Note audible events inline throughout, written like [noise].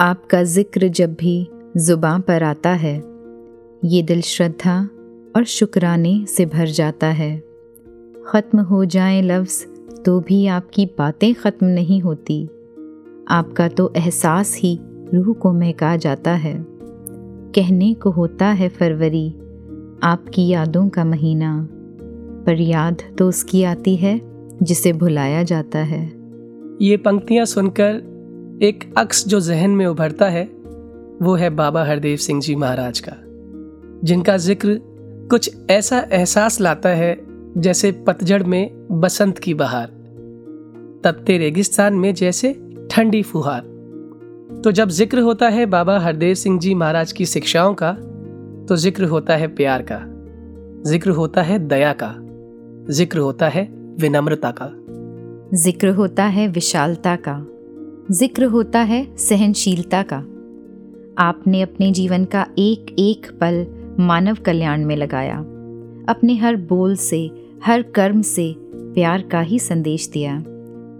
आपका ज़िक्र जब भी जुबां पर आता है, ये दिल श्रद्धा और शुक्राने से भर जाता है। ख़त्म हो जाए लफ्ज़ तो भी आपकी बातें ख़त्म नहीं होती। आपका तो एहसास ही रूह को महका जाता है। कहने को होता है फरवरी, आपकी यादों का महीना। पर याद तो उसकी आती है, जिसे भुलाया जाता है। ये पंक्तियाँ सुनकर एक अक्स जो जहन में उभरता है, वो है बाबा हरदेव सिंह जी महाराज का, जिनका ज़िक्र कुछ ऐसा एहसास लाता है जैसे पतझड़ में बसंत की बहार तपते रेगिस्तान में जैसे ठंडी फुहार। तो जब ज़िक्र होता है बाबा हरदेव सिंह जी महाराज की शिक्षाओं का तो ज़िक्र होता है प्यार का, ज़िक्र होता है दया का, ज़िक्र होता है विनम्रता का। ज़िक्र होता है विशालता का। ज़िक्र होता है सहनशीलता का। आपने अपने जीवन का एक एक पल मानव कल्याण में लगाया। अपने हर बोल से हर कर्म से प्यार का ही संदेश दिया।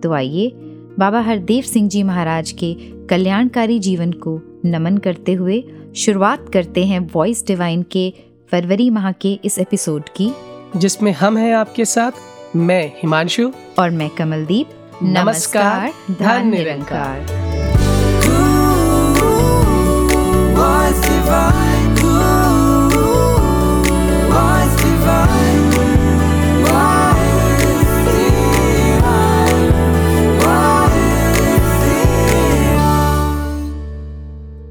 तो आइए बाबा हरदेव सिंह जी महाराज के कल्याणकारी जीवन को नमन करते हुए शुरुआत करते हैं वॉइस डिवाइन के फरवरी माह के इस एपिसोड की। जिसमें हम हैं आपके साथ मैं हिमांशु। और मैं कमलदीप। नमस्कार, धन निरंकार।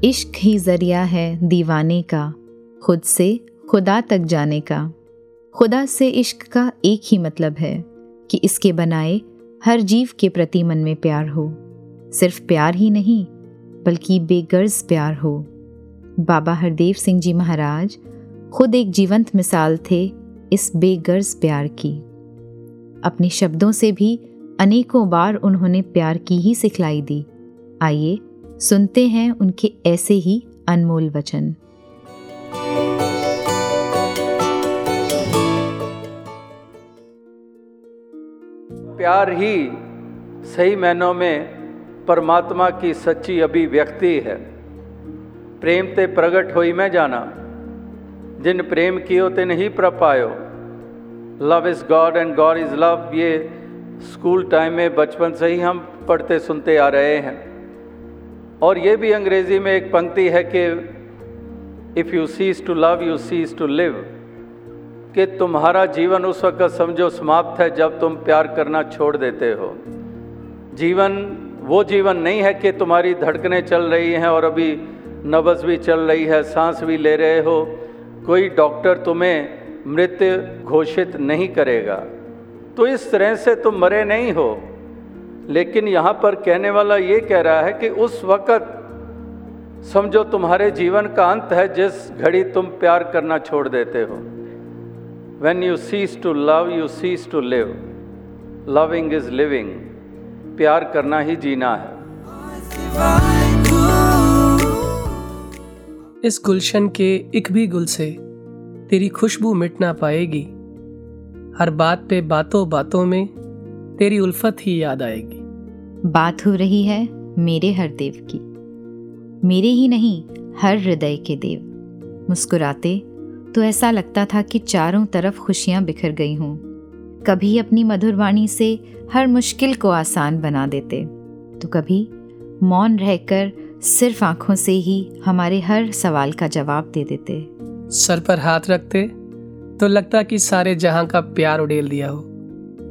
इश्क ही ज़रिया है दीवाने का खुद से खुदा तक जाने का खुदा से इश्क का एक ही मतलब है कि इसके बनाए हर जीव के प्रति मन में प्यार हो। सिर्फ़ प्यार ही नहीं, बल्कि बेगर्ज प्यार हो। बाबा हरदेव सिंह जी महाराज खुद एक जीवंत मिसाल थे इस बेगर्ज प्यार की। अपने शब्दों से भी अनेकों बार उन्होंने प्यार की ही सिखलाई दी। आइए सुनते हैं उनके ऐसे ही अनमोल वचन। प्यार ही सही मायनों में परमात्मा की सच्ची अभिव्यक्ति है। प्रेम ते प्रगट होई मैं जाना। जिन प्रेम कियो ते नहीं प्रपायो। Love is God and God is love ये स्कूल टाइम में बचपन से ही हम पढ़ते सुनते आ रहे हैं। और ये भी अंग्रेज़ी में एक पंक्ति है कि if you cease to love you cease to live कि तुम्हारा जीवन उस वक्त समझो समाप्त है जब तुम प्यार करना छोड़ देते हो। जीवन, वो जीवन नहीं है कि तुम्हारी धड़कनें चल रही हैं और अभी नब्ज़ भी चल रही है, सांस भी ले रहे हो। कोई डॉक्टर तुम्हें मृत घोषित नहीं करेगा। तो इस तरह से तुम मरे नहीं हो। लेकिन यहाँ पर कहने वाला ये कह रहा है कि उस वक़्त समझो तुम्हारे जीवन का अंत है जिस घड़ी तुम प्यार करना छोड़ देते हो। When you cease to love, you cease to live. Loving is living. प्यार करना ही जीना है। इस गुलशन के एक भी गुल से तेरी खुशबू मिट ना पाएगी। हर बात पे बातों बातों में तेरी उल्फत ही याद आएगी। बात हो रही है मेरे हर देव की। मेरे ही नहीं हर हृदय के देव। मुस्कुराते तो ऐसा लगता था कि चारों तरफ़ खुशियाँ बिखर गई हों। कभी अपनी मधुर वाणी से हर मुश्किल को आसान बना देते। तो कभी मौन रहकर सिर्फ़ आँखों से ही हमारे हर सवाल का जवाब दे देते। सर पर हाथ रखते तो लगता कि सारे जहाँ का प्यार उड़ेल दिया हो।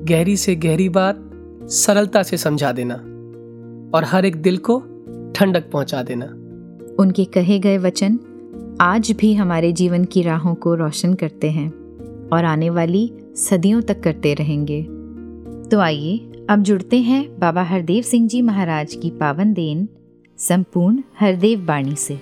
गहरी से गहरी बात सरलता से समझा देना और हर एक दिल को ठंडक पहुँचा देना। उनके कहे गए वचन आज भी हमारे जीवन की राहों को रोशन करते हैं और आने वाली सदियों तक करते रहेंगे। तो आइए, अब जुड़ते हैं बाबा हरदेव सिंह जी महाराज की पावन देन, संपूर्ण हरदेव बाणी से।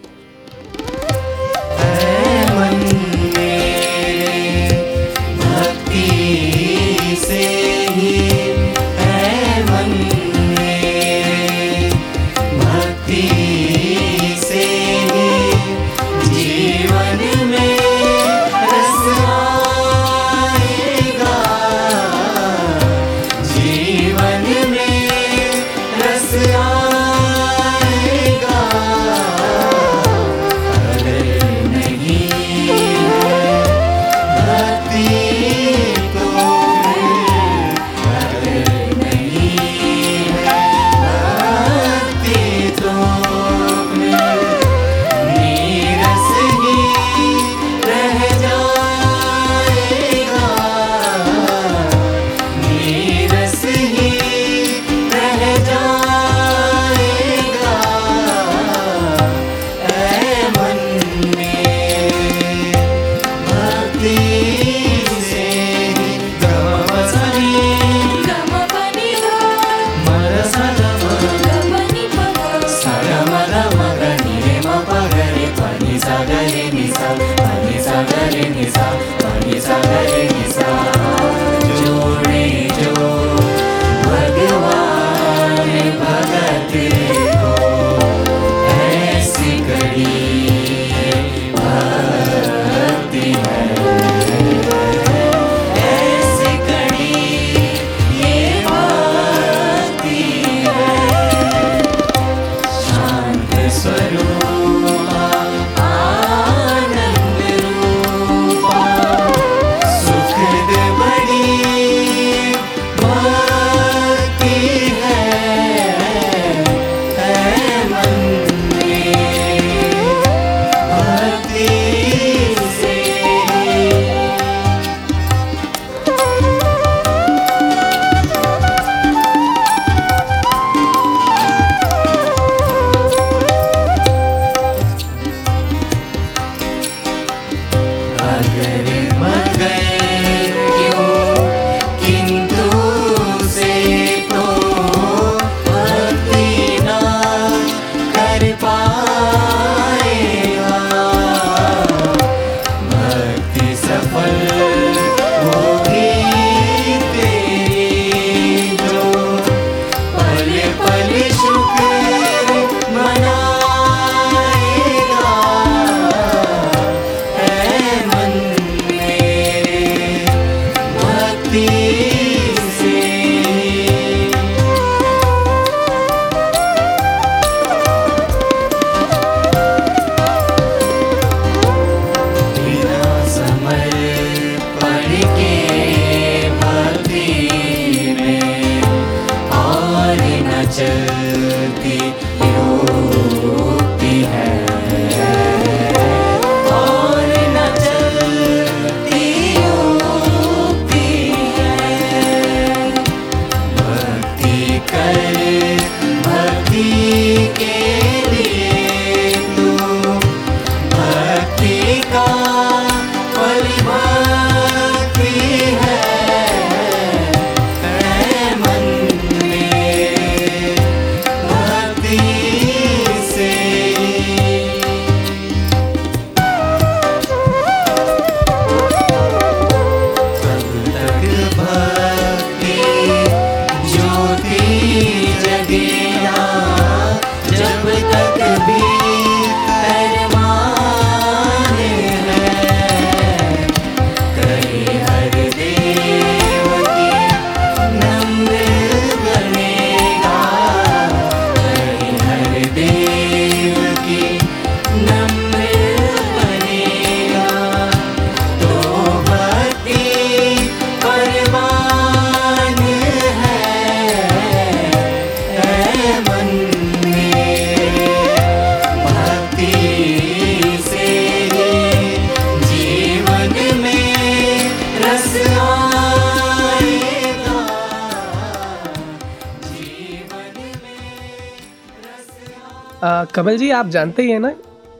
कमल जी आप जानते ही हैं ना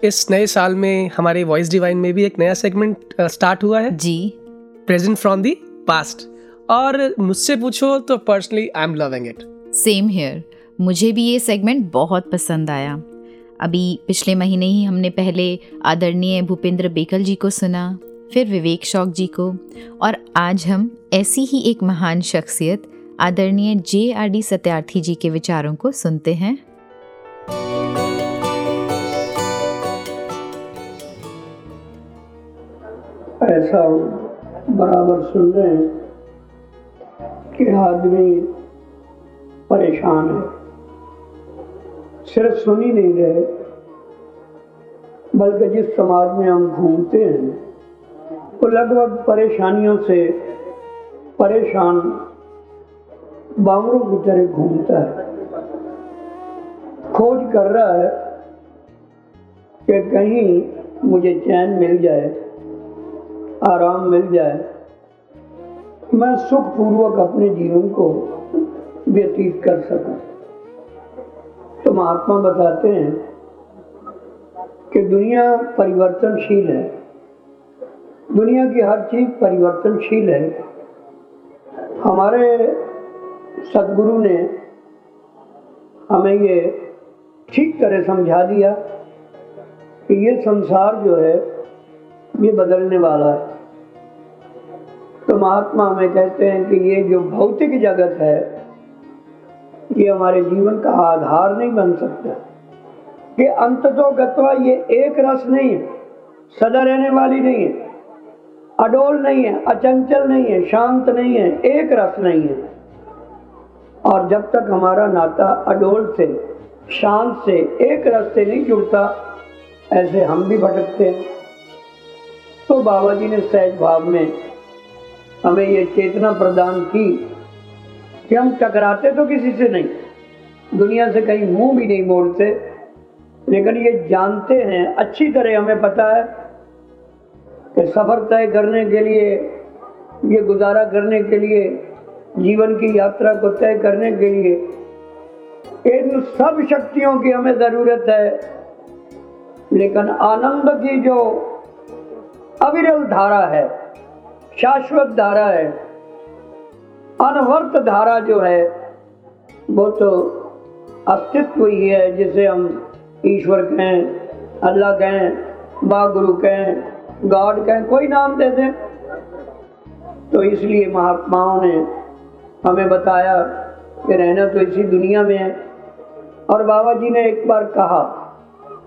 इस नए साल में हमारे वॉइस डिवाइन में भी एक नया सेगमेंट स्टार्ट हुआ है। जी। प्रेजेंट फ्रॉम दी पास्ट और मुझसे पूछो तो personally I am loving it same here मुझे भी ये सेगमेंट बहुत पसंद आया। अभी पिछले महीने ही हमने पहले आदरणीय भूपेंद्र बेकल जी को सुना फिर विवेक शौक जी को और आज हम ऐसी ही एक महान शख्सियत आदरणीय J R D Satyarthi ji के विचारों को सुनते हैं। ऐसा बराबर सुन रहे हैं कि आदमी परेशान है। सिर्फ़ सुन ही नहीं रहे, बल्कि जिस समाज में हम घूमते हैं, वो लगभग परेशानियों से परेशान बावरों की तरह घूमता है। खोज कर रहा है कि कहीं मुझे चैन मिल जाए आराम मिल जाए। मैं सुखपूर्वक अपने जीवन को व्यतीत कर सकूँ। तो महात्मा बताते हैं कि दुनिया परिवर्तनशील है। दुनिया की हर चीज़ परिवर्तनशील है। हमारे सदगुरु ने हमें ये ठीक तरह समझा दिया कि ये संसार जो है, ये बदलने वाला है। तो महात्मा हमें कहते हैं कि ये जो भौतिक जगत है, ये हमारे जीवन का आधार नहीं बन सकता। कि अंत तो गत्वा ये एक रस नहीं है, सदा रहने वाली नहीं है, अडोल नहीं है, अचंचल नहीं है, शांत नहीं है, एक रस नहीं है। और जब तक हमारा नाता अडोल से, शांत से, एक रस से नहीं जुड़ता, ऐसे हम भी भटकते हैं। तो बाबा जी ने सहज भाव में हमें ये चेतना प्रदान की कि हम टकराते तो किसी से नहीं, दुनिया से कहीं मुँह भी नहीं मोड़ते, लेकिन ये जानते हैं, अच्छी तरह हमें पता है कि सफ़र तय करने के लिए, ये गुजारा करने के लिए, जीवन की यात्रा को तय करने के लिए, इन सब शक्तियों की हमें ज़रूरत है। लेकिन आनंद की जो अविरल धारा है शाश्वत धारा है। अनवर्त धारा जो है, वो तो अस्तित्व ही है, जिसे हम ईश्वर कहें, अल्लाह कहें बा गुरु कहें, गॉड कहें, कोई नाम दे दें। तो इसलिए महात्माओं ने हमें बताया कि रहना तो इसी दुनिया में है। और बाबा जी ने एक बार कहा,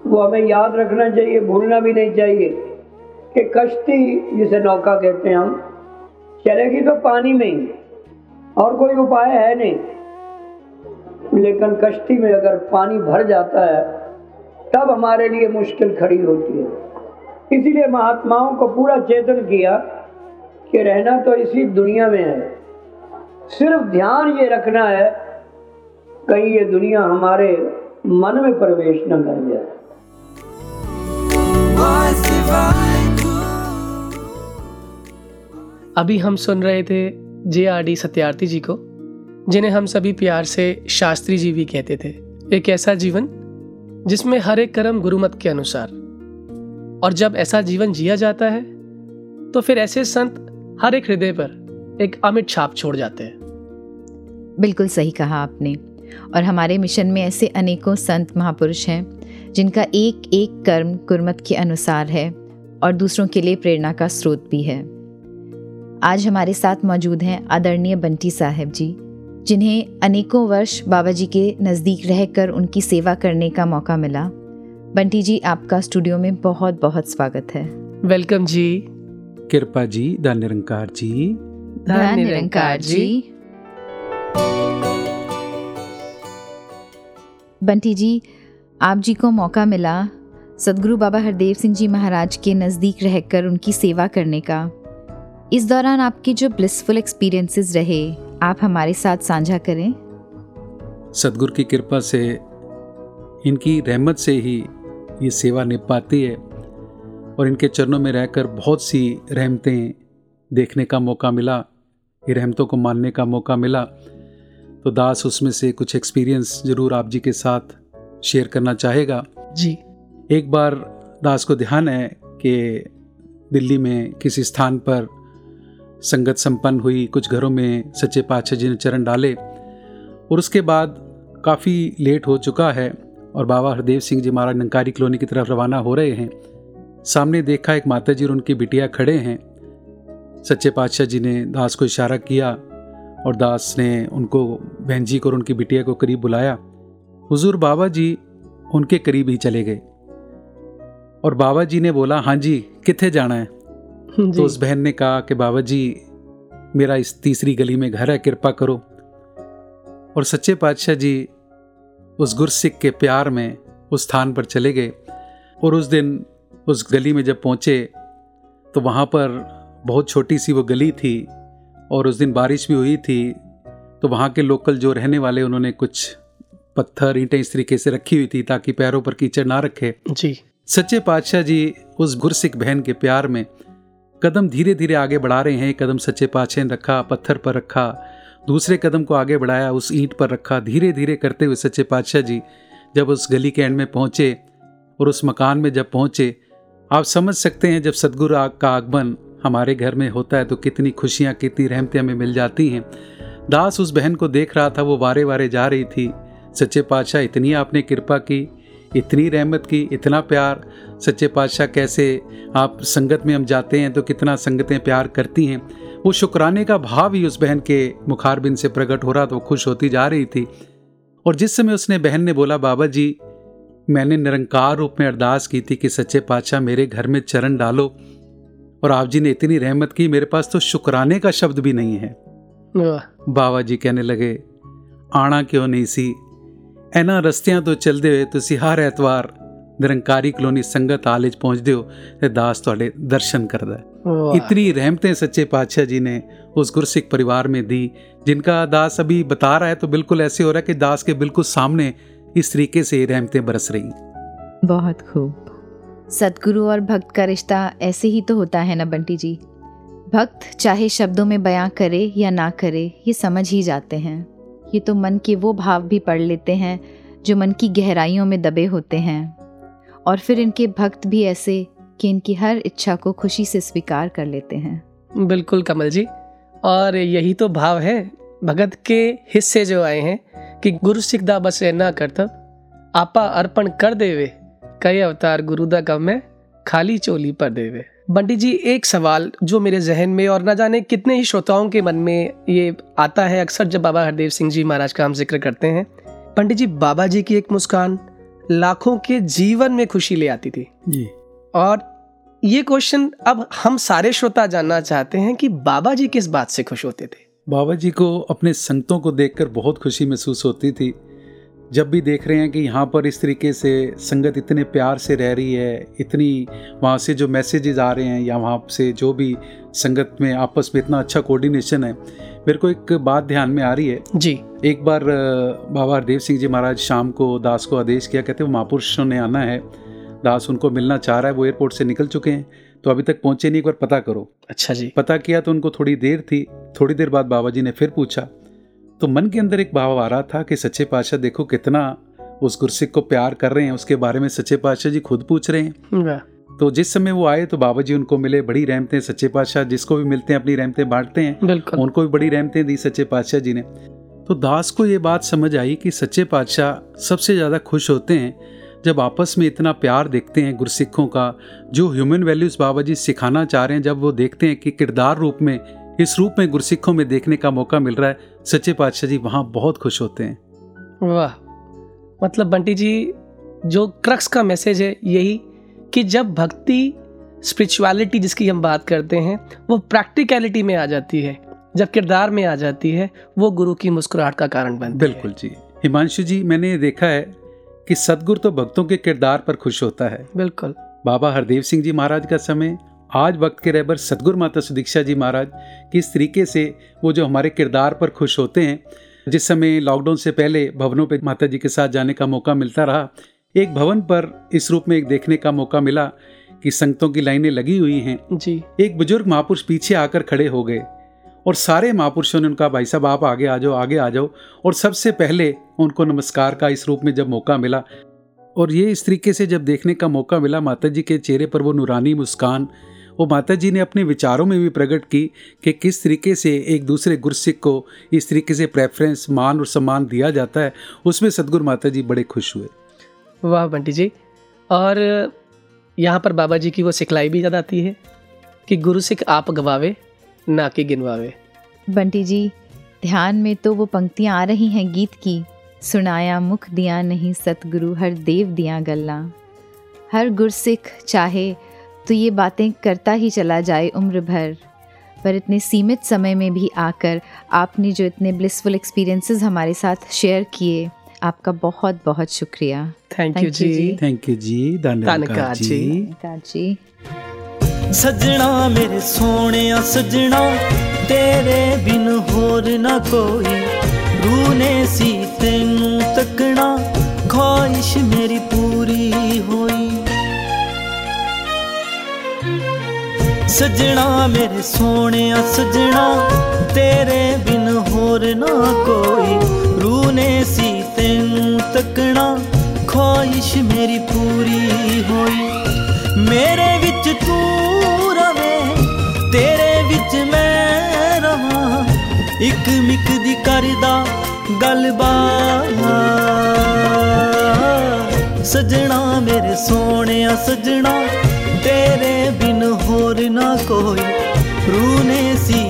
वो हमें याद रखना चाहिए, भूलना भी नहीं चाहिए। कि कश्ती, जिसे नौका कहते हैं हम, चलेगी तो पानी में ही। और कोई उपाय है नहीं। लेकिन कश्ती में अगर पानी भर जाता है, तब हमारे लिए मुश्किल खड़ी होती है। इसीलिए महात्माओं को पूरा चेतन किया कि रहना तो इसी दुनिया में है। सिर्फ़ ध्यान ये रखना है, कहीं ये दुनिया हमारे मन में प्रवेश न कर जाए। अभी हम सुन रहे थे J R D Satyarthi ji को, जिन्हें हम सभी प्यार से शास्त्री जी भी कहते थे। एक ऐसा जीवन, जिसमें हर एक कर्म गुरुमत के अनुसार। और जब ऐसा जीवन जिया जाता है तो फिर ऐसे संत हर एक हृदय पर एक अमिट छाप छोड़ जाते हैं। बिल्कुल सही कहा आपने। और हमारे मिशन में ऐसे अनेकों संत महापुरुष हैं, जिनका एक एक कर्म गुरमत के अनुसार है, और दूसरों के लिए प्रेरणा का स्रोत भी है। आज हमारे साथ मौजूद हैं आदरणीय बंटी साहब जी जिन्हें अनेकों वर्ष बाबा जी के नज़दीक रहकर उनकी सेवा करने का मौका मिला। बंटी जी आपका स्टूडियो में बहुत बहुत स्वागत है। वेलकम जी। कृपा जी धन निरंकार जी। धन निरंकार जी। बंटी जी आप जी को मौका मिला सदगुरु बाबा हरदेव सिंह जी महाराज के नज़दीक रहकर उनकी सेवा करने का। इस दौरान आपके जो ब्लिसफुल एक्सपीरियंसेस रहे आप हमारे साथ साझा करें। सदगुरु की कृपा से इनकी रहमत से ही ये सेवा निभ पाती है और इनके चरणों में रहकर बहुत सी रहमतें देखने का मौका मिला ये रहमतों को मानने का मौका मिला। तो दास उसमें से कुछ एक्सपीरियंस ज़रूर आप जी के साथ शेयर करना चाहेगा। जी। एक बार दास को ध्यान है कि दिल्ली में किसी स्थान पर संगत संपन्न हुई, कुछ घरों में सच्चे पातशाह जी ने चरण डाले और उसके बाद काफ़ी लेट हो चुका है और बाबा हरदेव सिंह जी महाराज नंकारी कॉलोनी की तरफ़ रवाना हो रहे हैं। सामने देखा एक माता जी और उनकी बिटिया खड़े हैं। सच्चे पातशाह जी ने दास को इशारा किया और दास ने उनको, बहन जी को और उनकी बिटिया को करीब बुलाया। हुजूर बाबा जी उनके करीब ही चले गए और बाबा जी ने बोला हाँ जी कितने जाना है? [laughs] तो उस बहन ने कहा कि बाबा जी मेरा इस तीसरी गली में घर है कृपा करो। और सच्चे पातशाह जी उस गुरसिख के प्यार में उस स्थान पर चले गए। और उस दिन उस गली में जब पहुँचे तो वहाँ पर बहुत छोटी सी वो गली थी और उस दिन बारिश भी हुई थी तो वहाँ के लोकल जो रहने वाले उन्होंने कुछ पत्थर ईंटें इस तरीके से रखी हुई थी ताकि पैरों पर कीचड़ ना रखे। जी। सच्चे पातशाह जी उस गुरसिख बहन के प्यार में कदम धीरे धीरे आगे बढ़ा रहे हैं। कदम सच्चे ने रखा, पत्थर पर रखा, दूसरे कदम को आगे बढ़ाया, उस ईंट पर रखा। धीरे धीरे करते हुए सच्चे पातशाह जी जब उस गली के एंड में पहुँचे और उस मकान में जब पहुँचे, आप समझ सकते हैं जब सदगुरु आग का आगमन हमारे घर में होता है तो कितनी खुशियाँ, कितनी रहमतें हमें मिल जाती हैं। दास उस बहन को देख रहा था, वो वारे वारे जा रही थी। सच्चे पातशाह, इतनी आपने कृपा की इतनी रहमत की इतना प्यार। सच्चे पातशाह कैसे आप संगत में हम जाते हैं तो कितना संगतें प्यार करती हैं। वो शुक्राने का भाव ही उस बहन के मुखारबिन से प्रकट हो रहा तो खुश होती जा रही थी। और जिस समय उसने बहन ने बोला बाबा जी मैंने निरंकार रूप में अरदास की थी कि सच्चे पातशाह मेरे घर में चरण डालो और आप जी ने इतनी रहमत की मेरे पास तो शुक्राने का शब्द भी नहीं है। बाबा जी कहने लगे आना क्यों नहीं सी? ਇਹਨਾਂ ਰਸਤਿਆਂ ਤੋਂ ਚੱਲਦੇ ਹੋਏ ਤੁਸੀਂ ਹਰ ਐਤਵਾਰ ਨਿਰੰਕਾਰੀ ਕਲੋਨੀ ਸੰਗਤ ਹਾਲ ਵਿੱਚ ਪਹੁੰਚਦੇ ਹੋ ਤੇ ਦਾਸ ਤੁਹਾਡੇ ਦਰਸ਼ਨ ਕਰਦਾ ਹੈ वाह इतनी रहमतें सच्चे पातशाह जी ने उस गुरसिख परिवार में दी जिनका दास अभी बता रहा है तो बिल्कुल ऐसे हो रहा है कि दास के बिल्कुल सामने इस तरीके से ये रहमतें बरस रही बहुत खूब सदगुरु और भक्त का रिश्ता ऐसे ही तो होता है ना बंटी जी भक्त चाहे शब्दों में बयां करे या ना करे ये समझ ही जाते हैं ये तो मन के वो भाव भी पढ़ लेते हैं, जो मन की गहराइयों में दबे होते हैं। और फिर इनके भक्त भी ऐसे कि इनकी हर इच्छा को खुशी से स्वीकार कर लेते हैं। बिल्कुल कमल जी। और यही तो भाव है भगत के हिस्से जो आए हैं कि गुरु सिख दा बस ना करतब आपा अर्पण कर देवे, कई अवतार गुरुदा गम में खाली चोली पर देवे। बंटी जी एक सवाल जो मेरे जहन में और ना जाने कितने ही श्रोताओं के मन में ये आता है अक्सर जब बाबा हरदेव सिंह जी महाराज का हम ज़िक्र करते हैं। पंडित जी बाबा जी की एक मुस्कान लाखों के जीवन में खुशी ले आती थी। जी। और ये क्वेश्चन अब हम सारे श्रोता जानना चाहते हैं कि बाबा जी किस बात से खुश होते थे? बाबा जी को अपने संतों को देखकर बहुत खुशी महसूस होती थी। जब भी देख रहे हैं कि यहाँ पर इस तरीके से संगत इतने प्यार से रह रही है इतनी वहाँ से जो मैसेजेस आ रहे हैं या वहाँ से जो भी संगत में आपस में इतना अच्छा कोऑर्डिनेशन है मेरे को एक बात ध्यान में आ रही है। जी। एक बार बाबा हरदेव सिंह जी महाराज शाम को दास को आदेश किया कहते वो महापुरुषों ने आना है दास उनको मिलना चाह रहा है वो एयरपोर्ट से निकल चुके हैं तो अभी तक पहुँचे नहीं एक बार पता करो। अच्छा जी। पता किया तो उनको थोड़ी देर थी थोड़ी देर बाद बाबा जी ने फिर पूछा तो मन के अंदर एक भाव आ रहा था कि सच्चे पातशाह देखो कितना उस गुरसिख को प्यार कर रहे हैं उसके बारे में सच्चे पातशाह जी खुद पूछ रहे हैं। तो जिस समय वो आए तो बाबा जी उनको मिले बड़ी रहमतें सच्चे पातशाह जिसको भी मिलते हैं अपनी रहमतें बांटते हैं उनको भी बड़ी रहमतें दी सच्चे पातशाह जी ने। तो दास को ये बात समझ आई कि सच्चे पातशाह सबसे ज़्यादा खुश होते हैं जब आपस में इतना प्यार देखते हैं गुरसिखों का जो ह्यूमन वैल्यूज़ बाबा जी सिखाना चाह रहे हैं जब वो देखते हैं कि किरदार रूप में इस रूप में गुरसिखों में देखने का मौका मिल रहा है। सच्चे पातशाह जी वहाँ बहुत खुश होते हैं। वाह। मतलब बंटी जी जो क्रक्स का मैसेज है यही कि जब भक्ति स्पिरिचुअलिटी जिसकी हम बात करते हैं वो प्रैक्टिकलिटी में आ जाती है जब किरदार में आ जाती है वो गुरु की मुस्कुराहट का कारण बनती है। बिल्कुल जी। हिमांशु जी मैंने ये देखा है कि सदगुरु तो भक्तों के किरदार पर खुश होता है। बिल्कुल। बाबा हरदेव सिंह जी महाराज का समय आज वक्त के रहबर सदगुरु माता सुदीक्षा जी महाराज किस तरीके से वो जो हमारे किरदार पर खुश होते हैं जिस समय लॉकडाउन से पहले भवनों पे माता जी के साथ जाने का मौका मिलता रहा एक भवन पर इस रूप में एक देखने का मौका मिला कि संगतों की लाइनें लगी हुई हैं। जी। एक बुज़ुर्ग महापुरुष पीछे आकर खड़े हो गए और सारे महापुरुषों ने उनका भाई साहब आप आगे आ जाओ आगे आ जाओ। और सबसे पहले उनको नमस्कार का इस रूप में जब मौका मिला और ये इस तरीके से जब देखने का मौका मिला माता जी के चेहरे पर वो नूरानी मुस्कान वो माता जी ने अपने विचारों में भी प्रकट की कि किस तरीके से एक दूसरे गुरसिख को इस तरीके से प्रेफरेंस मान और सम्मान दिया जाता है उसमें सदगुरु माता जी बड़े खुश हुए। वाह बंटी जी। और यहाँ पर बाबा जी की वो सिखलाई भी याद आती है कि गुरु सिख आप गवावे ना कि गिनवावे। बंटी जी ध्यान में तो वो पंक्तियाँ आ रही हैं गीत की। सुनाया मुख दिया नहीं सतगुरु हर देव दिया गल्ला। हर गुरसिख चाहे तो ये बातें करता ही चला जाए उम्र भर पर इतने सीमित समय में भी आकर आपने जो इतने ब्लिसफुल एक्सपीरियंसेस हमारे साथ शेयर किए आपका बहुत बहुत शुक्रिया थैंक यू जी। थैंक यू जी। धन्यवाद जी। जी। सजना मेरे सोने सजना तेरे बिन होर ना कोई। रूने सी तेन तकना ख्वाहिश मेरी पूरी होई। ਸੱਜਣਾ ਮੇਰੇ ਸੋਹਣਿਆ, ਸੱਜਣਾ। ਤੇਰੇ ਬਿਨ ਹੋਰ ਨਾ ਕੋਈ। ਰੂਹ ਨੇ ਸੀ ਤੈਨੂੰ ਤੱਕਣਾ। ਖਾਹਿਸ਼ ਮੇਰੀ ਪੂਰੀ ਹੋਈ। ਮੇਰੇ ਵਿੱਚ ਤੂੰ ਰਵੇਂ, ਤੇਰੇ ਵਿੱਚ ਮੈਂ ਰਵਾਂ। ਇੱਕ ਮਿਕ ਦੀ ਕਰਦਾ ਗੱਲਬਾਤ। ਸਜਣਾ ਮੇਰੇ ਸੋਹਣਿਆ ਸਜਣਾ ਤੇਰੇ ਬਿਨ ਹੋਰ ਨਾ ਕੋਈ। ਰੂਹ ਨੇ ਸੀ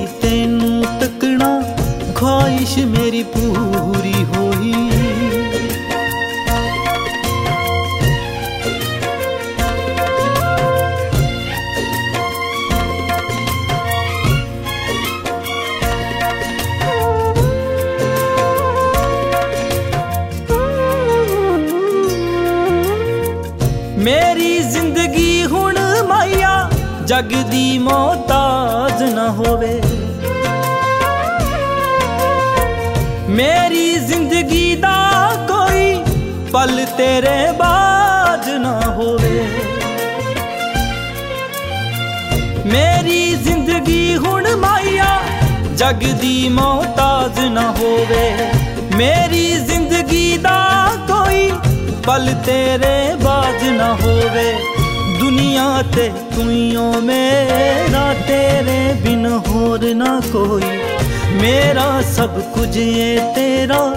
ਸਭ ਕੁਝ ਏ ਤੇਰਾ,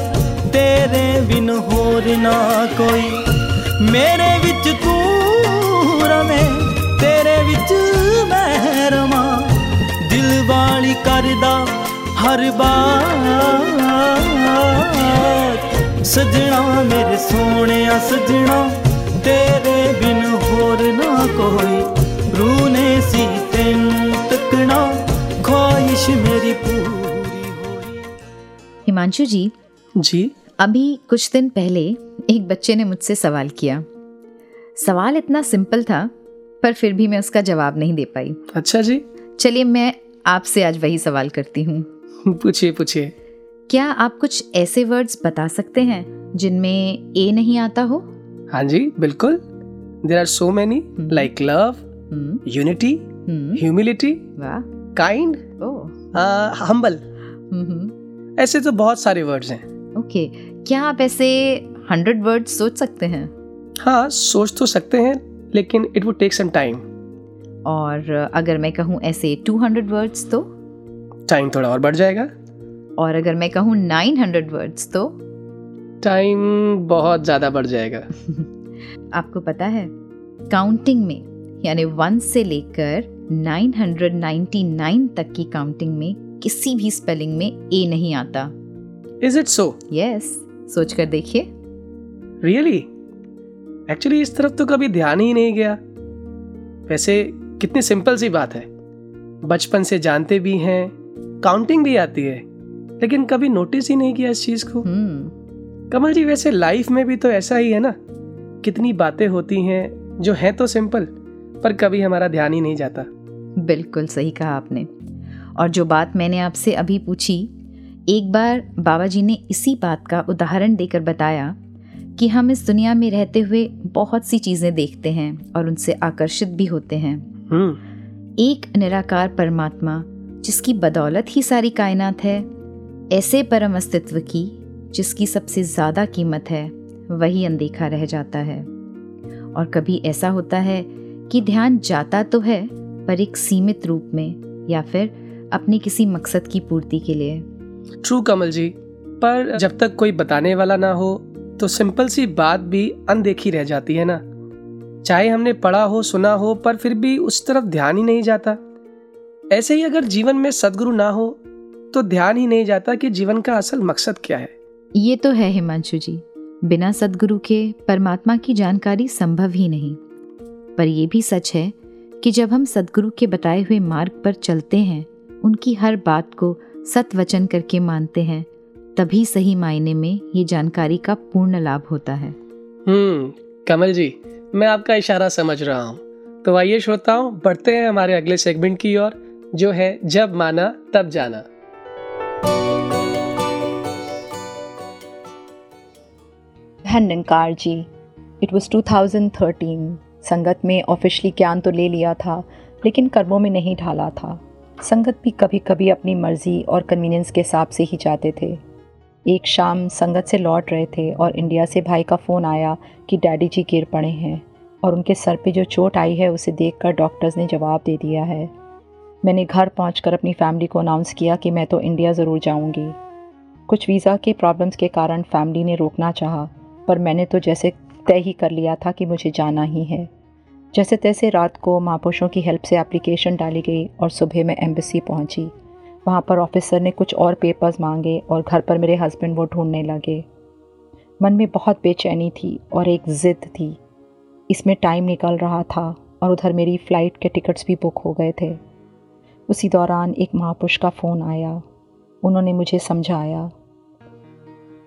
ਤੇਰੇ ਬਿਨ ਹੋਰ ਨਾ ਕੋਈ। ਮੇਰੇ ਵਿੱਚ ਤੂੰ ਰਵੇਂ, ਤੇਰੇ ਵਿੱਚ ਮੈਂ ਰਵਾਂ। ਦਿਲ ਵਾਲੀ ਕਰਦਾ ਹਰ ਬਾਤ। ਸਜਣਾ ਮੇਰੇ ਸੋਹਣਿਆ, ਸਜਣਾ ਤੇਰੇ ਬਿਨ ਹੋਰ ਨਾ ਕੋਈ। ਰੂਹ ਨੇ ਸੀ ਤੈਨੂੰ ਤੱਕਣਾ ਖਾਹਿਸ਼ ਮੇਰੀ ਪੂਰੀ ਹੋਈ हिमांशु जी जी। अभी कुछ दिन पहले एक बच्चे ने मुझसे सवाल किया। सवाल इतना सिंपल था पर फिर भी मैं उसका जवाब नहीं दे पाई। अच्छा जी। चलिए मैं आपसे आज वही सवाल करती हूँ। पूछिए पूछिए। क्या आप कुछ ऐसे वर्ड्स बता सकते हैं जिनमें ए नहीं आता हो? हाँ जी बिल्कुल। There are so many. Like love unity humility kind humble hmm, ऐसे तो बहुत सारे वर्ड्स हैं। ओके क्या आप ऐसे हंड्रेड वर्ड्स सोच सकते हैं? हाँ सोच तो सकते हैं लेकिन it would take some time और अगर मैं कहूँ ऐसे टू हंड्रेड वर्ड्स तो? टाइम थोड़ा और बढ़ जाएगा। और अगर मैं कहूँ 900 वर्ड्स तो? टाइम बहुत ज़्यादा बढ़ जाएगा। [laughs] आपको पता है काउंटिंग में यानी वन से लेकर 999 तक की काउंटिंग में किसी भी स्पेलिंग में ए नहीं आता। इज़ इट सो यस सोच कर देखिए। रियली एक्चुअली इस तरफ़ तो कभी ध्यान ही नहीं गया। वैसे कितनी सिंपल सी बात है। बचपन से जानते भी हैं काउंटिंग भी आती है लेकिन कभी नोटिस ही नहीं किया इस चीज़ को। हम्म। कमल जी वैसे लाइफ में भी तो ऐसा ही है ना? कितनी बातें होती हैं जो हैं तो सिंपल पर कभी हमारा ध्यान ही नहीं जाता। बिल्कुल सही कहा आपने। और जो बात मैंने आपसे अभी पूछी एक बार बाबा जी ने इसी बात का उदाहरण देकर बताया कि हम इस दुनिया में रहते हुए बहुत सी चीज़ें देखते हैं और उनसे आकर्षित भी होते हैं। हम्म। एक निराकार परमात्मा जिसकी बदौलत ही सारी कायनात है ऐसे परम अस्तित्व की जिसकी सबसे ज़्यादा कीमत है वही अनदेखा रह जाता है। और कभी ऐसा होता है कि ध्यान जाता तो है पर एक सीमित रूप में या फिर अपने किसी मकसद की पूर्ति के लिए। ट्रू कमल जी पर जब तक कोई बताने वाला ना हो तो सिंपल सी बात भी अनदेखी रह जाती है ना। चाहे हमने पढ़ा हो सुना हो पर फिर भी उस तरफ़ ध्यान ही नहीं जाता। ऐसे ही अगर जीवन में सदगुरु ना हो तो ध्यान ही नहीं जाता कि जीवन का असल मकसद क्या है। ये तो है हिमांशु जी बिना सदगुरु के परमात्मा की जानकारी संभव ही नहीं। पर यह भी सच है कि जब हम सदगुरु के बताए हुए मार्ग पर चलते हैं उनकी हर बात को सत वचन करके मानते हैं तभी सही मायने में ये जानकारी का पूर्ण लाभ होता है। हम्म कमल जी मैं आपका इशारा समझ रहा हूँ। तो आइए श्रोताओं बढ़ते हैं हमारे अगले सेगमेंट की ओर जो है जब माना तब जाना। निंकार जी इट वॉज़ 2013 संगत में ऑफिशियली ज्ञान तो ले लिया था लेकिन कर्मों में नहीं ढाला था। संगत भी कभी कभी अपनी मर्ज़ी और कन्वीनियंस के हिसाब से ही जाते थे। एक शाम संगत से लौट रहे थे और इंडिया से भाई का फ़ोन आया कि डैडी जी गिर पड़े हैं और उनके सर पे जो चोट आई है उसे देखकर डॉक्टर्स ने जवाब दे दिया है। मैंने घर पहुँच अपनी फैमिली को अनाउंस किया कि मैं तो इंडिया ज़रूर जाऊँगी। कुछ वीज़ा के प्रॉब्लम्स के कारण फैमिली ने रोकना चाहा, पर मैंने तो जैसे तय ही कर लिया था कि मुझे जाना ही है। जैसे तैसे रात को महापुरुषों की हेल्प से एप्लीकेशन डाली गई और सुबह मैं एम्बेसी पहुँची। वहाँ पर ऑफिसर ने कुछ और पेपर्स मांगे और घर पर मेरे हस्बैंड वो ढूँढने लगे। मन में बहुत बेचैनी थी और एक ज़िद थी। इसमें टाइम निकल रहा था और उधर मेरी फ़्लाइट के टिकट्स भी बुक हो गए थे। उसी दौरान एक महापुरुष का फ़ोन आया। उन्होंने मुझे समझाया।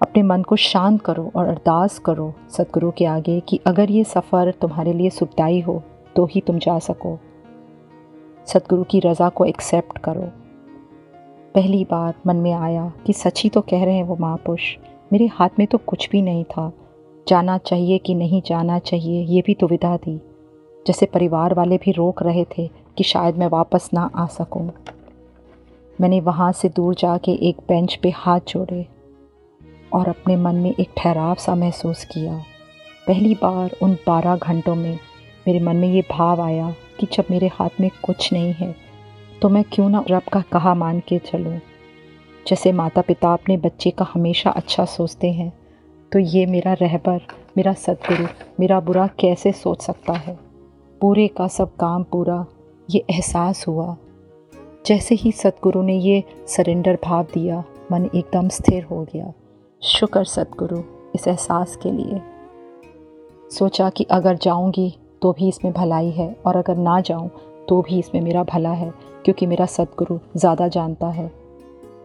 अपने मन को शांत करो और अरदास करो सदगुरु के आगे कि अगर ये सफ़र तुम्हारे लिए सुखदाई हो तो ही तुम जा सको। सदगुरु की रज़ा को एक्सेप्ट करो। पहली बार मन में आया कि सच ही तो कह रहे हैं वो महापुरुष, मेरे हाथ में तो कुछ भी नहीं था। जाना चाहिए कि नहीं जाना चाहिए, ये भी दुविधा थी जैसे परिवार वाले भी रोक रहे थे कि शायद मैं वापस ना आ सकूँ। मैंने वहाँ से दूर जाके एक बेंच पे हाथ जोड़े। और अपने मन में एक ठहराव सा महसूस किया। पहली बार उन बारह घंटों में मेरे मन में ये भाव आया कि जब मेरे हाथ में कुछ नहीं है तो मैं क्यों ना रब का कहा मान के चलूँ। जैसे माता पिता अपने बच्चे का हमेशा अच्छा सोचते हैं तो ये मेरा रहबर, मेरा सदगुरु, मेरा बुरा कैसे सोच सकता है? पूरे का सब काम पूरा, ये एहसास हुआ। जैसे ही सदगुरु ने ये सरेंडर भाव दिया, मन एकदम स्थिर हो गया। शुक्र सतगुरु इस एहसास के लिए। सोचा कि अगर जाऊँगी तो भी इसमें भलाई है और अगर ना जाऊँ तो भी इसमें मेरा भला है, क्योंकि मेरा सतगुरु ज़्यादा जानता है।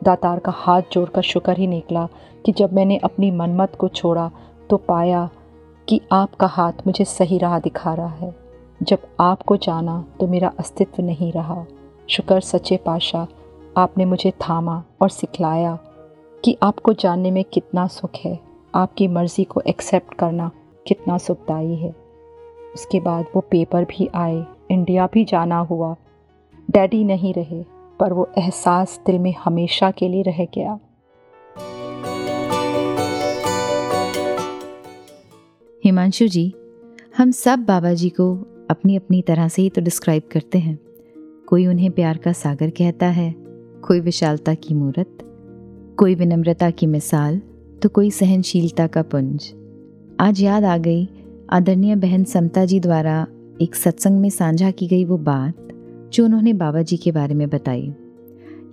दातार का हाथ जोड़कर शुक्र ही निकला कि जब मैंने अपनी मनमत को छोड़ा तो पाया कि आपका हाथ मुझे सही राह दिखा रहा है। जब आपको जाना तो मेरा अस्तित्व नहीं रहा। शुक्र सच्चे पाशाह आपने मुझे थामा और सिखलाया कि आपको जानने में कितना सुख है। आपकी मर्ज़ी को एक्सेप्ट करना कितना सुखदाई है। उसके बाद वो पेपर भी आए इंडिया भी जाना हुआ। डैडी नहीं रहे, पर वो एहसास दिल में हमेशा के लिए रह गया। हिमांशु जी, हम सब बाबा जी को अपनी अपनी तरह से ही तो डिस्क्राइब करते हैं। कोई उन्हें प्यार का सागर कहता है, कोई विशालता की मूर्त। कोई विनम्रता की मिसाल तो कोई सहनशीलता का पुंज। आज याद आ गई आदरणीय बहन समता जी द्वारा एक सत्संग में साझा की गई वो बात जो उन्होंने बाबा जी के बारे में बताई।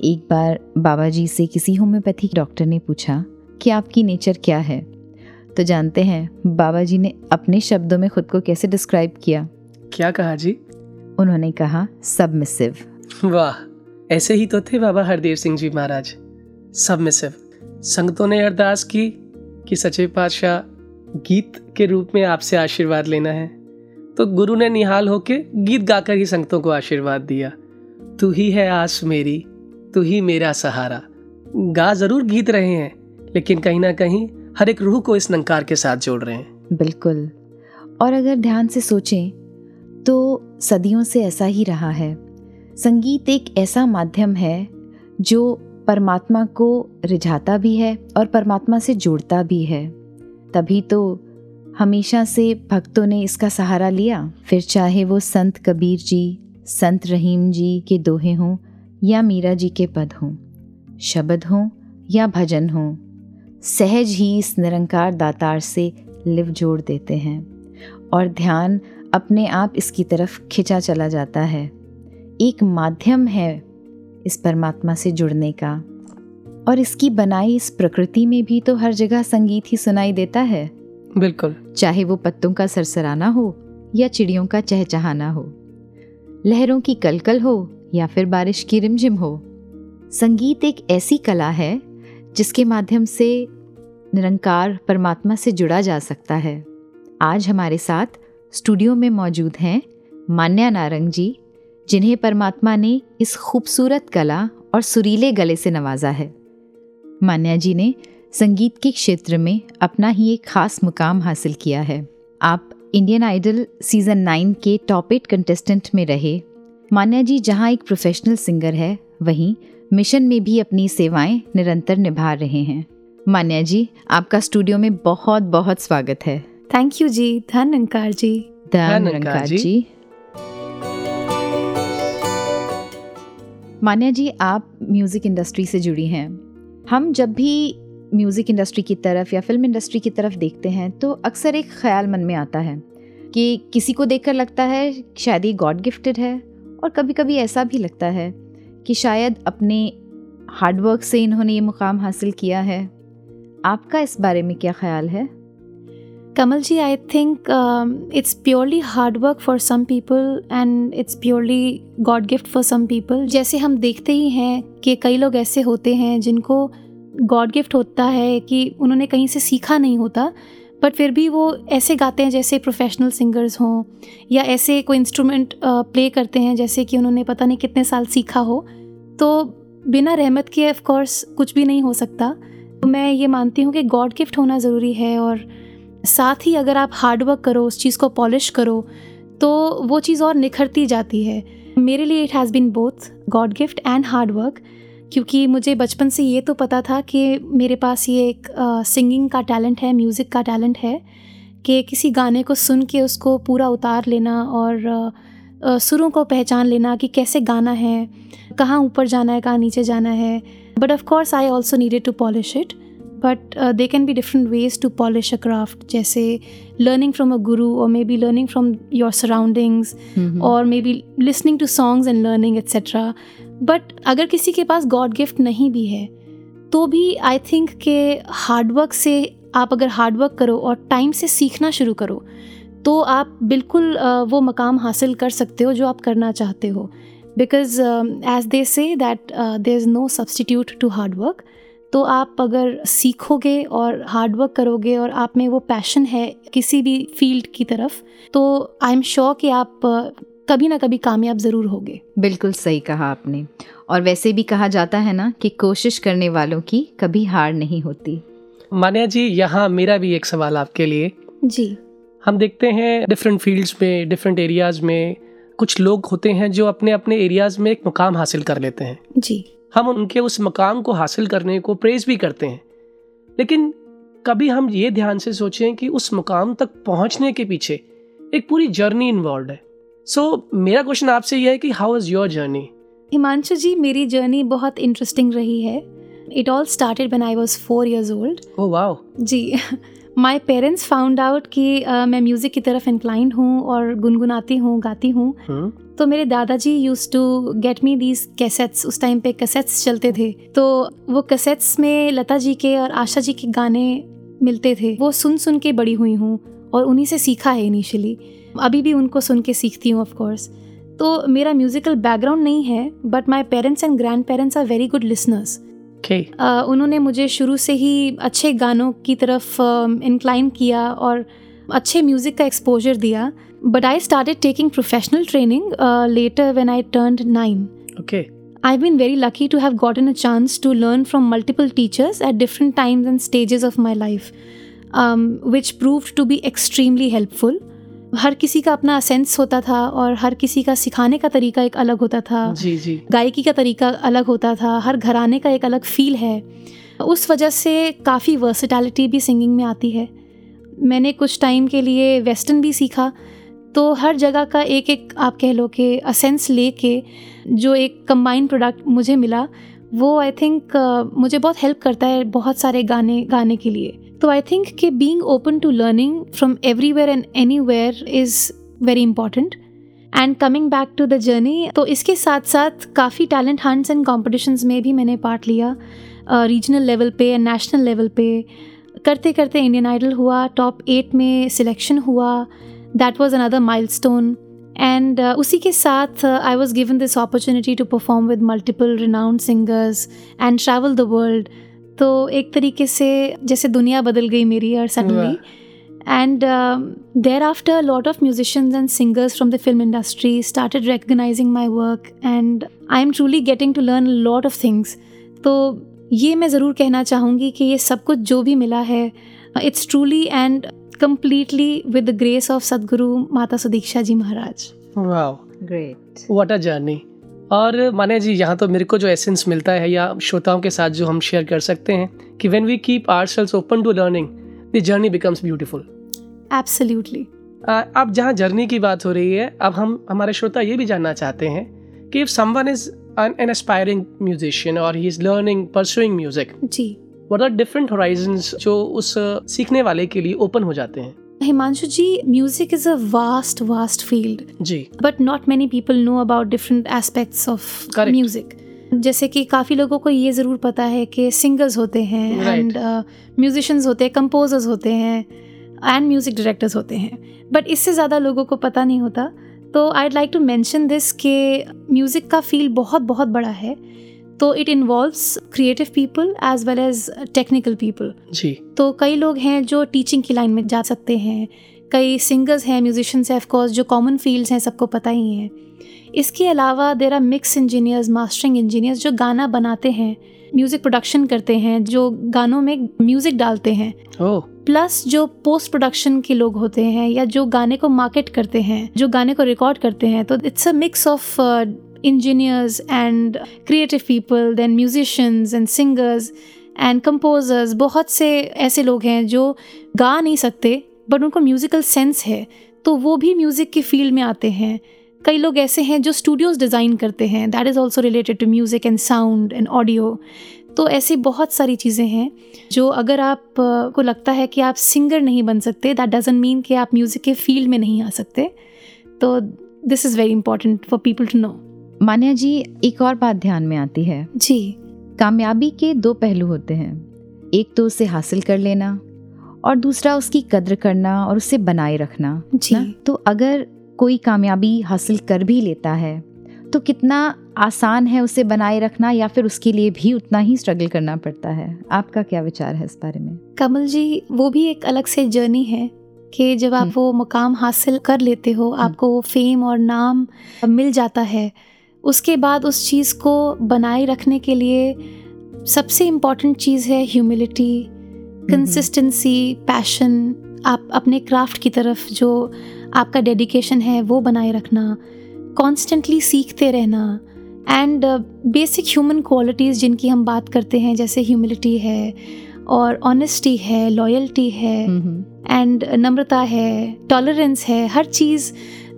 एक बार बाबा जी से किसी होम्योपैथिक डॉक्टर ने पूछा कि आपकी नेचर क्या है? तो जानते हैं बाबा जी ने अपने शब्दों में खुद को कैसे डिस्क्राइब किया? क्या कहा जी? उन्होंने कहा सबमिसिव। वाह ऐसे ही तो थे बाबा हरदेव सिंह जी महाराज। सबमिसिव संगतों ने अरदास की कि सचे पातशाह गीत के रूप में आपसे आशीर्वाद लेना है। तो गुरु ने निहाल होके गीत गाकर ही संगतों को आशीर्वाद दिया। तू ही है आस मेरी, तू ही मेरा सहारा। गा ज़रूर गीत रहे हैं, लेकिन कहीं ना कहीं हर एक रूह को इस नंकार के साथ जोड़ रहे हैं। बिल्कुल। और अगर ध्यान से सोचें तो सदियों से ऐसा ही रहा है। संगीत एक ऐसा माध्यम है, जो परमात्मा को रिझाता भी है और परमात्मा से जोड़ता भी है। तभी तो हमेशा से भक्तों ने इसका सहारा लिया। फिर चाहे वो संत कबीर जी, संत रहीम जी के दोहे हों या मीरा जी के पद हों, शब्द हों या भजन हों, सहज ही इस निरंकार दातार से लिव जोड़ देते हैं और ध्यान अपने आप इसकी तरफ़ खिंचा चला जाता है। एक माध्यम है इस परमात्मा से जुड़ने का। और इसकी बनाई इस प्रकृति में भी तो हर जगह संगीत ही सुनाई देता है। बिल्कुल। चाहे वो पत्तों का सरसराना हो या चिड़ियों का चहचहाना हो। लहरों की कलकल हो या फिर बारिश की रिमझिम हो। संगीत एक ऐसी कला है जिसके माध्यम से निरंकार परमात्मा से जुड़ा जा सकता है। आज हमारे साथ स्टूडियो में मौजूद हैं मान्या नारंग जी जिन्हें परमात्मा ने इस खूबसूरत कला और सुरीले गले से नवाजा है। मान्या जी ने संगीत के क्षेत्र में अपना ही एक खास मुकाम हासिल किया है। आप इंडियन आइडल सीज़न नाइन के टॉप एट कंटेस्टेंट में रहे। मान्या जी जहाँ एक प्रोफेशनल सिंगर है वहीं मिशन में भी अपनी सेवाएँ निरंतर निभा रहे हैं। मान्या जी आपका स्टूडियो में बहुत बहुत स्वागत है। थैंक यू जी। धन अंकार जी। धन निरंकार जी।, मान्या जी, आप म्यूज़िक इंडस्ट्री से जुड़ी हैं। हम जब भी म्यूज़िक इंडस्ट्री की तरफ़ या फ़िल्म इंडस्ट्री की तरफ़ देखते हैं तो अक्सर एक ख्याल मन में आता है कि किसी को देखकर लगता है शायद ये गॉड गिफ्टेड है, और कभी कभी ऐसा भी लगता है कि शायद अपने हार्डवर्क से इन्होंने ये मुकाम हासिल किया है। आपका इस बारे में क्या ख्याल है? Kamal ji I think it's purely hard work for some people and it's purely God gift for some people जैसे हम देखते ही हैं कि कई लोग ऐसे होते हैं जिनको गॉड गिफ्ट होता है कि उन्होंने कहीं से सीखा नहीं होता बट फिर भी वो ऐसे गाते हैं जैसे प्रोफेशनल सिंगर्स हों या ऐसे कोई इंस्ट्रूमेंट प्ले करते हैं जैसे कि उन्होंने पता नहीं कितने साल सीखा हो। तो बिना रहमत के ऑफ़ कोर्स कुछ भी नहीं हो सकता। तो मैं ये मानती हूँ कि गॉड गिफ्ट होना ज़रूरी है और साथ ही अगर आप हार्ड वर्क करो, उस चीज़ को पॉलिश करो तो वो चीज़ और निखरती जाती है। मेरे लिए it has been both God gift and hard work क्योंकि मुझे बचपन से ये तो पता था कि मेरे पास ये एक सिंगिंग का टैलेंट है म्यूज़िक का टैलेंट है, कि किसी गाने को सुन के उसको पूरा उतार लेना और सुरों को पहचान लेना कि कैसे गाना है, कहाँ ऊपर जाना है, कहाँ नीचे जाना है। But of course I also needed to polish it but they can be different ways to polish a craft जैसे लर्निंग फ्रॉम अ गुरु और maybe learning from your surroundings और maybe listening to songs and learning etcetera but अगर किसी के पास God gift नहीं भी है तो भी आई थिंक के हार्डवर्क से आप अगर हार्डवर्क करो और टाइम से सीखना शुरू करो तो आप बिल्कुल वो मकाम हासिल कर सकते हो जो आप करना चाहते हो. Because as they say that there is no substitute to hard work तो आप अगर सीखोगे और हार्डवर्क करोगे और आप में वो पैशन है किसी भी फ़ील्ड की तरफ़ तो आई एम श्योर कि आप कभी ना कभी कामयाब ज़रूर होगे। बिल्कुल सही कहा आपने। और वैसे भी कहा जाता है ना कि कोशिश करने वालों की कभी हार नहीं होती। मान्या जी यहाँ मेरा भी एक सवाल आपके लिए। जी। हम देखते हैं डिफरेंट फील्ड्स में डिफरेंट एरियाज़ में कुछ लोग होते हैं जो अपने अपने एरियाज़ में एक मुकाम हासिल कर लेते हैं। जी। हम उनके उस मकाम को हासिल करने को प्रेज भी करते हैं। लेकिन कभी हम ये ध्यान से सोचें कि उस मुकाम तक पहुँचने के पीछे एक पूरी जर्नी इन्वॉल्व है। सो so, मेरा क्वेश्चन आपसे यह है कि how is your journey Himanshu ji मेरी जर्नी बहुत इंटरेस्टिंग रही है। It all started when I was four years old. Oh wow. जी। माई पेरेंट्स फाउंड आउट कि uh, मैं म्यूज़िक की तरफ़ इंक्लाइंड हूँ और गुनगुनाती हूँ गाती हूँ। हम्म तो मेरे दादाजी use to get me these cassettes उस टाइम पे कैसेट्स चलते थे। तो वो कैसेट्स में लता जी के और आशा जी के गाने मिलते थे। वो सुन सुन के बड़ी हुई हूँ और उन्हीं से सीखा है इनिशियली अभी भी उनको सुन के सीखती हूँ ऑफकोर्स तो मेरा म्यूज़िकल बैकग्राउंड नहीं है but my parents and grand parents are very good listeners Okay. Uh, उन्होंने मुझे शुरू से ही अच्छे गानों की तरफ़ इंक्लाइन uh, किया और अच्छे म्यूज़िक का एक्सपोजर दिया। But I start taking professional training later when I turn nine okay I been very lucky to have gotten a chance to learn from multiple teachers at different times and stages of my life which prove to be extremely helpful हर किसी का अपना sense होता था और हर किसी का सिखाने का तरीका एक अलग होता था। जी जी। गायकी का तरीका अलग होता था हर घराने का एक अलग फील है। उस वजह से काफ़ी वर्सिटैलिटी भी सिंगिंग में आती है। मैंने कुछ टाइम के लिए वेस्टर्न भी सीखा तो हर जगह का एक एक आप कह लो कि असेंस ले के जो एक कंबाइंड प्रोडक्ट मुझे मिला वो आई थिंक मुझे बहुत हेल्प करता है बहुत सारे गाने गाने के लिए। तो आई थिंक कि being open to learning from everywhere and anywhere is very important and coming back to the journey तो इसके साथ साथ काफ़ी टैलेंट हंट्स एंड कॉम्पिटिशन्स में भी मैंने पार्ट लिया रीजनल लेवल पे एंड नेशनल लेवल पे करते करते इंडियन आइडल हुआ टॉप एट में सिलेक्शन हुआ that was another milestone and उसी के साथ I was given this opportunity to perform with multiple renowned singers and travel the world तो एक तरीके से जैसे दुनिया बदल गई मेरी और suddenly and thereafter lot of musicians and singers from the film industry started recognising my work and I am truly getting to learn lot of things तो ये मैं ज़रूर कहना चाहूँगी कि ये सब कुछ जो भी मिला है it's truly and completely with the grace of Sadguru Mata Sudiksha ji Maharaj great what a journey और माने जी यहाँ तो मेरे को जो एसेंस मिलता है या श्रोताओं के साथ जो हम शेयर कर सकते हैं कि when we keep our sails open to learning the journey becomes beautiful absolutely अब जहाँ जर्नी की बात हो रही है अब हम हमारे श्रोता ये भी जानना चाहते हैं कि if someone is an aspiring musician और he is learning pursuing music ji. What are different horizons जो उस सीखने वाले के लिए ओपन हो जाते हैं? Himanshu ji music is a vast vast field ji. But not many people know about different aspects of Correct. Music जैसे कि काफ़ी लोगों को ये ज़रूर पता है कि सिंगर्स होते हैं Right. एंड म्यूजिशियंस होते हैं कंपोजर्स होते हैं एंड म्यूज़िक डायरेक्टर्स होते हैं. बट इससे ज़्यादा लोगों को पता नहीं होता. तो I like to mention this कि म्यूज़िक का फ़ील्ड बहुत बहुत बड़ा है. तो it involves creative people as well as technical people जी। तो कई लोग हैं जो टीचिंग की लाइन में जा सकते हैं। कई सिंगर्स हैं म्यूजिशियंस हैं ऑफकोर्स जो कॉमन फील्ड्स हैं सबको पता ही है। इसके अलावा there are mix engineers mastering engineers जो गाना बनाते हैं म्यूज़िक प्रोडक्शन करते हैं जो गानों में म्यूज़िक डालते हैं। ओह प्लस जो पोस्ट प्रोडक्शन के लोग होते हैं या जो गाने को मार्केट करते हैं जो गाने को रिकॉर्ड करते हैं तो it's a mix of engineers and creative people then musicians and singers and composers बहुत से ऐसे लोग हैं जो गा नहीं सकते बट उनको म्यूज़िकल सेंस है। तो वो भी म्यूज़िक की फ़ील्ड में आते हैं। कई लोग ऐसे हैं जो स्टूडियोज़ डिज़ाइन करते हैं। That is also related to music and sound and audio तो ऐसी बहुत सारी चीज़ें हैं जो अगर आप को लगता है कि आप सिंगर नहीं बन सकते दैट डजेंट मीन कि आप म्यूज़िक के फ़ील्ड में नहीं आ सकते। तो this is very important for people to know Manya ji एक और बात ध्यान में आती है। जी। कामयाबी के दो पहलू होते हैं। एक तो उसे हासिल कर लेना और दूसरा उसकी कद्र करना और उसे बनाए रखना जी। ना? तो अगर कोई कामयाबी हासिल कर भी लेता है तो कितना आसान है उसे बनाए रखना या फिर उसके लिए भी उतना ही स्ट्रगल करना पड़ता है? आपका क्या विचार है इस बारे में? कमल जी वो भी एक अलग से जर्नी है कि जब आप हम्म। वो मुकाम हासिल कर लेते हो आपको वो फेम और नाम मिल जाता है उसके बाद उस चीज़ को बनाए रखने के लिए सबसे इंपॉर्टेंट चीज़ है ह्यूमिलिटी कंसिस्टेंसी पैशन आप अपने क्राफ्ट की तरफ़ जो आपका डेडिकेशन है वो बनाए रखना कॉन्स्टेंटली सीखते रहना। एंड बेसिक ह्यूमन क्वालिटीज़ जिनकी हम बात करते हैं जैसे ह्यूमिलिटी है और ऑनेस्टी है लॉयल्टी है। And mm-hmm. नम्रता है टॉलरेंस है हर चीज़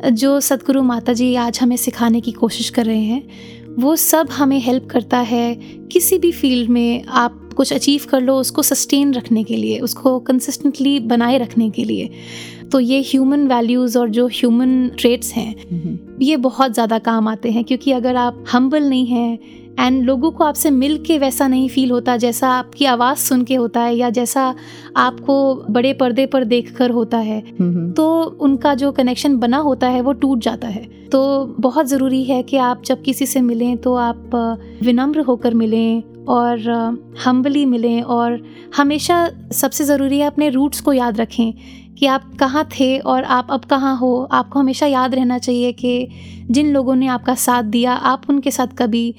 जो सदगुरु माता जी आज हमें सिखाने की कोशिश कर रहे हैं वो सब हमें हेल्प करता है किसी भी फ़ील्ड में आप कुछ अचीव कर लो उसको सस्टेन रखने के लिए उसको कंसिस्टेंटली बनाए रखने के लिए। तो ये ह्यूमन वैल्यूज़ और जो ह्यूमन ट्रेट्स हैं ये बहुत ज़्यादा काम आते हैं क्योंकि अगर आप हम्बल नहीं हैं एंड लोगों को आपसे मिल के वैसा नहीं फील होता जैसा आपकी आवाज़ सुन के होता है या जैसा आपको बड़े पर्दे पर देख कर होता है। तो उनका जो कनेक्शन बना होता है वो टूट जाता है। तो बहुत ज़रूरी है कि आप जब किसी से मिलें तो आप विनम्र होकर मिलें और हम्बली मिलें और हमेशा सबसे ज़रूरी है अपने रूट्स को याद रखें। कि आप कहाँ थे और आप अब कहाँ हो। आपको हमेशा याद रहना चाहिए कि जिन लोगों ने आपका साथ दिया, आप उनके साथ कभी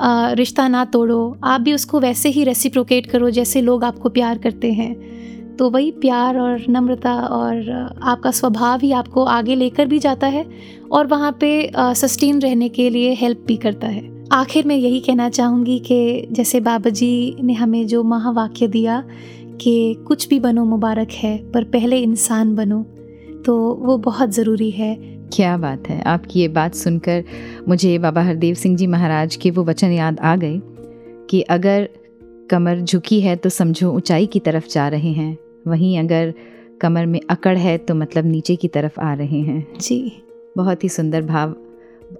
रिश्ता ना तोड़ो। आप भी उसको वैसे ही रेसिप्रोकेट करो जैसे लोग आपको प्यार करते हैं। तो वही प्यार और नम्रता और आपका स्वभाव ही आपको आगे लेकर भी जाता है और वहाँ पे सस्टेन रहने के लिए हेल्प भी करता है। आखिर मैं यही कहना चाहूँगी कि जैसे बाबा जी ने हमें जो महावाक्य दिया कि कुछ भी बनो मुबारक है पर पहले इंसान बनो तो वो बहुत ज़रूरी है। क्या बात है। आपकी ये बात सुनकर मुझे बाबा हरदेव सिंह जी महाराज के वो वचन याद आ गए कि अगर कमर झुकी है तो समझो ऊंचाई की तरफ़ जा रहे हैं वहीं अगर कमर में अकड़ है तो मतलब नीचे की तरफ़ आ रहे हैं। जी। बहुत ही सुंदर भाव।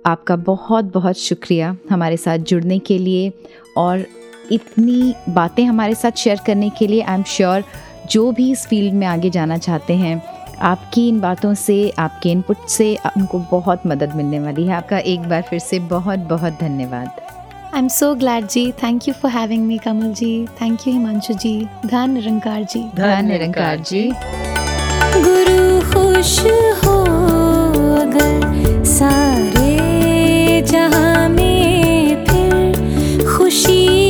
आपका बहुत बहुत शुक्रिया हमारे साथ जुड़ने के लिए और इतनी बातें हमारे साथ शेयर करने के लिए आई एम श्योर जो भी इस फ़ील्ड में आगे जाना चाहते हैं आपकी इन बातों से आपके इनपुट से उनको बहुत मदद मिलने वाली है। आपका एक बार फिर से बहुत बहुत धन्यवाद। I am so glad ji thank you for having me Kamal ji thank you Himanshu ji धन निरंकार जी धन निरंकार जी गुरु खुश हो अगर सारे जहाँ में फिर खुशी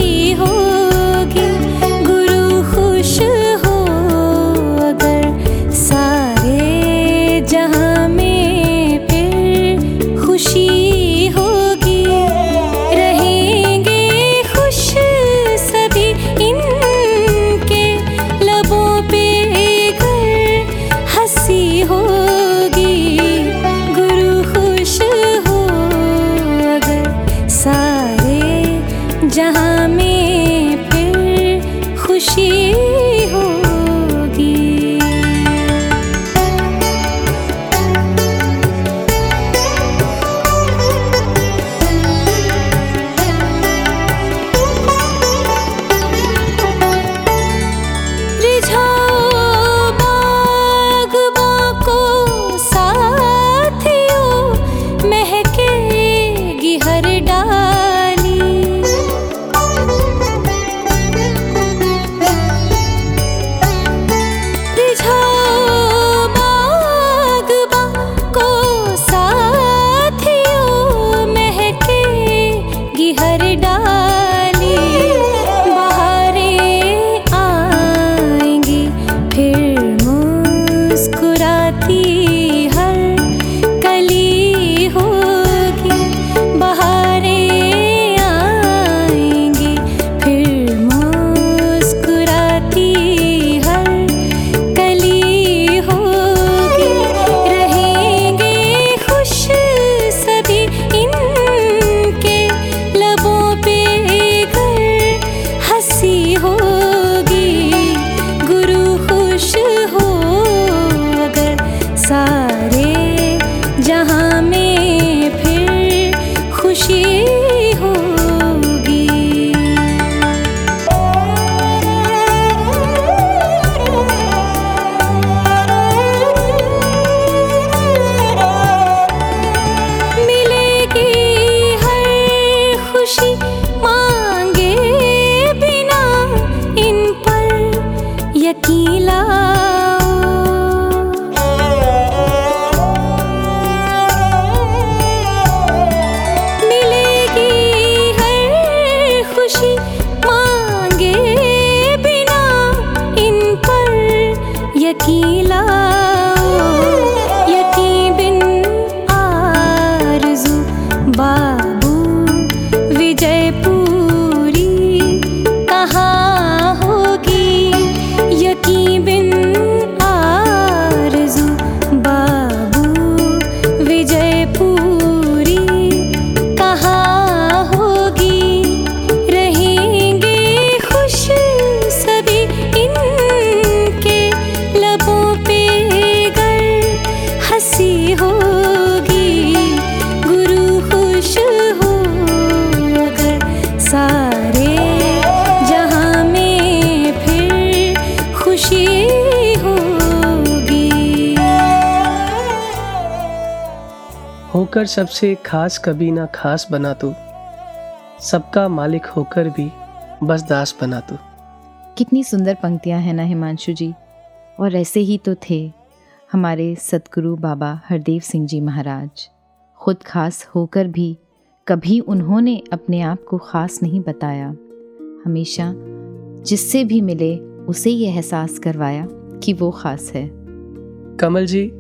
होकर सबसे खास कभी ना खास बना तू। सबका मालिक होकर भी बस दास बना तू। कितनी सुंदर पंक्तियाँ हैं ना हिमांशु जी। और ऐसे ही तो थे। हमारे सतगुरु बाबा हरदेव सिंह जी महाराज। खुद खास होकर भी कभी उन्होंने अपने आप को खास नहीं बताया। हमेशा जिससे भी मिले उसे ये एहसास करवाया कि वो खास है। कमल जी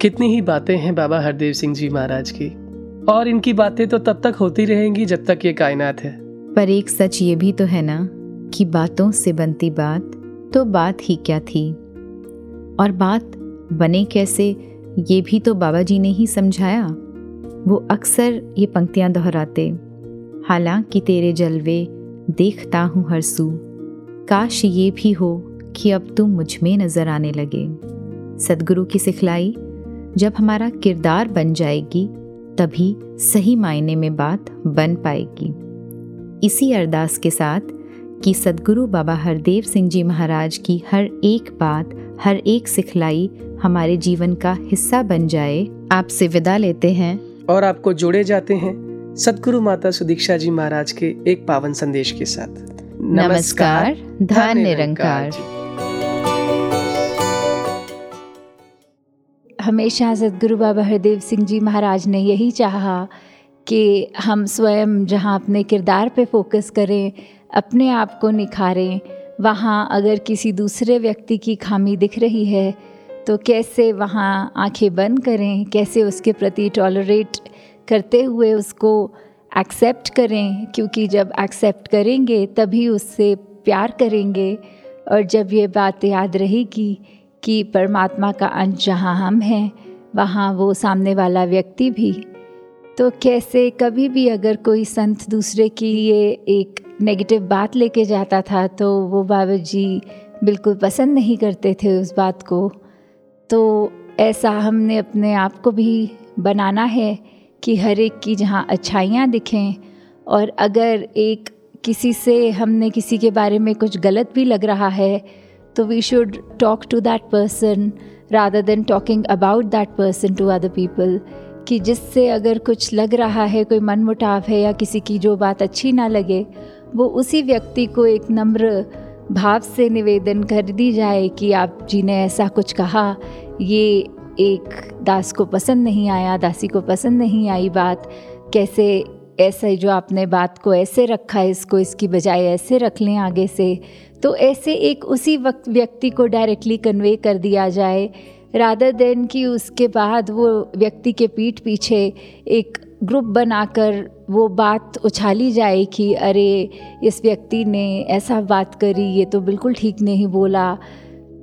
कितनी ही बातें हैं बाबा हरदेव सिंह जी महाराज की। और इनकी बातें तो तब तक होती रहेंगी जब तक ये कायनात है। पर एक सच ये भी तो है ना कि बातों से बनती बात तो बात ही क्या थी। और बात बने कैसे, ये भी तो बाबा जी ने ही समझाया। वो अक्सर ये पंक्तियाँ दोहराते, हालाँकि तेरे जलवे देखता हूँ हर सू। काश ये भी हो कि अब तुम मुझमें नज़र आने लगे। सदगुरु की सिखलाई, जब हमारा किरदार बन जाएगी, तभी सही मायने में बात बन पाएगी। इसी अरदास के साथ कि सदगुरु बाबा हरदेव सिंह जी महाराज की हर एक बात हर एक सिखलाई हमारे जीवन का हिस्सा बन जाए। आपसे विदा लेते हैं। और आपको जोड़े जाते हैं सदगुरु माता सुदीक्षा जी महाराज के एक पावन संदेश के साथ। नमस्कार धन निरंकार हमेशा सदगुरु बाबा हरदेव सिंह जी महाराज ने यही चाहा कि हम स्वयं जहाँ अपने किरदार पे फोकस करें अपने आप को निखारें वहाँ अगर किसी दूसरे व्यक्ति की खामी दिख रही है तो कैसे वहाँ आँखें बंद करें? कैसे उसके प्रति टॉलरेट करते हुए उसको एक्सेप्ट करें? क्योंकि जब एक्सेप्ट करेंगे, तभी उससे प्यार करेंगे। और जब ये बात याद रहेगी कि परमात्मा का अंश जहाँ हम हैं, वहाँ वो सामने वाला व्यक्ति भी तो कैसे कभी भी अगर कोई संत दूसरे के लिए एक नेगेटिव बात लेके जाता था तो वो बाबा जी बिल्कुल पसंद नहीं करते थे उस बात को। तो ऐसा हमने अपने आप को भी बनाना है कि हर एक की जहाँ अच्छाइयाँ दिखें और अगर एक किसी से हमने किसी के बारे में कुछ गलत भी लग रहा है तो we should talk to that person rather than talking about that person to other people कि जिससे अगर कुछ लग रहा है, कोई मन मुटाव है या किसी की जो बात अच्छी ना लगे वो उसी व्यक्ति को एक नम्र भाव से निवेदन कर दी जाए कि आप जी ने ऐसा कुछ कहा। ये एक दास को पसंद नहीं आया, दासी को पसंद नहीं आई बात। कैसे ऐसे जो आपने बात को ऐसे रखा है, इसको इसकी बजाय ऐसे रख लें आगे से? तो ऐसे एक उसी वक्त व्यक्ति को डायरेक्टली कन्वे कर दिया जाए। रादर देन कि उसके बाद वो व्यक्ति के पीठ पीछे एक ग्रुप बनाकर वो बात उछाली जाए कि अरे, इस व्यक्ति ने ऐसा बात करी, ये तो बिल्कुल ठीक नहीं बोला।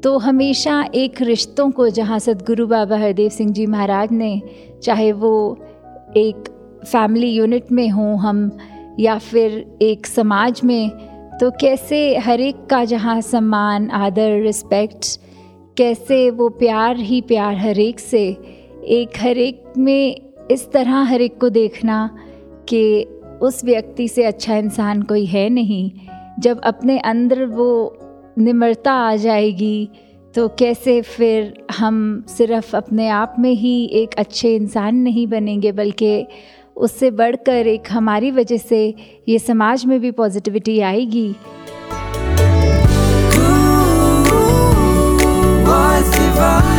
तो हमेशा एक रिश्तों को जहाँ सदगुरु बाबा हरदेव सिंह जी महाराज ने, चाहे वो एक फैमिली यूनिट में हों हम, या फिर एक समाज में तो कैसे हर एक का जहाँ सम्मान, आदर, रिस्पेक्ट, कैसे वो प्यार ही प्यार हर एक से, एक हर एक में इस तरह हर एक को देखना कि उस व्यक्ति से अच्छा इंसान कोई है नहीं जब अपने अंदर वो निम्रता आ जाएगी तो कैसे फिर हम सिर्फ़ अपने आप में ही एक अच्छे इंसान नहीं बनेंगे बल्कि उससे बढ़कर एक हमारी वजह से ये समाज में भी पॉजिटिविटी आएगी divine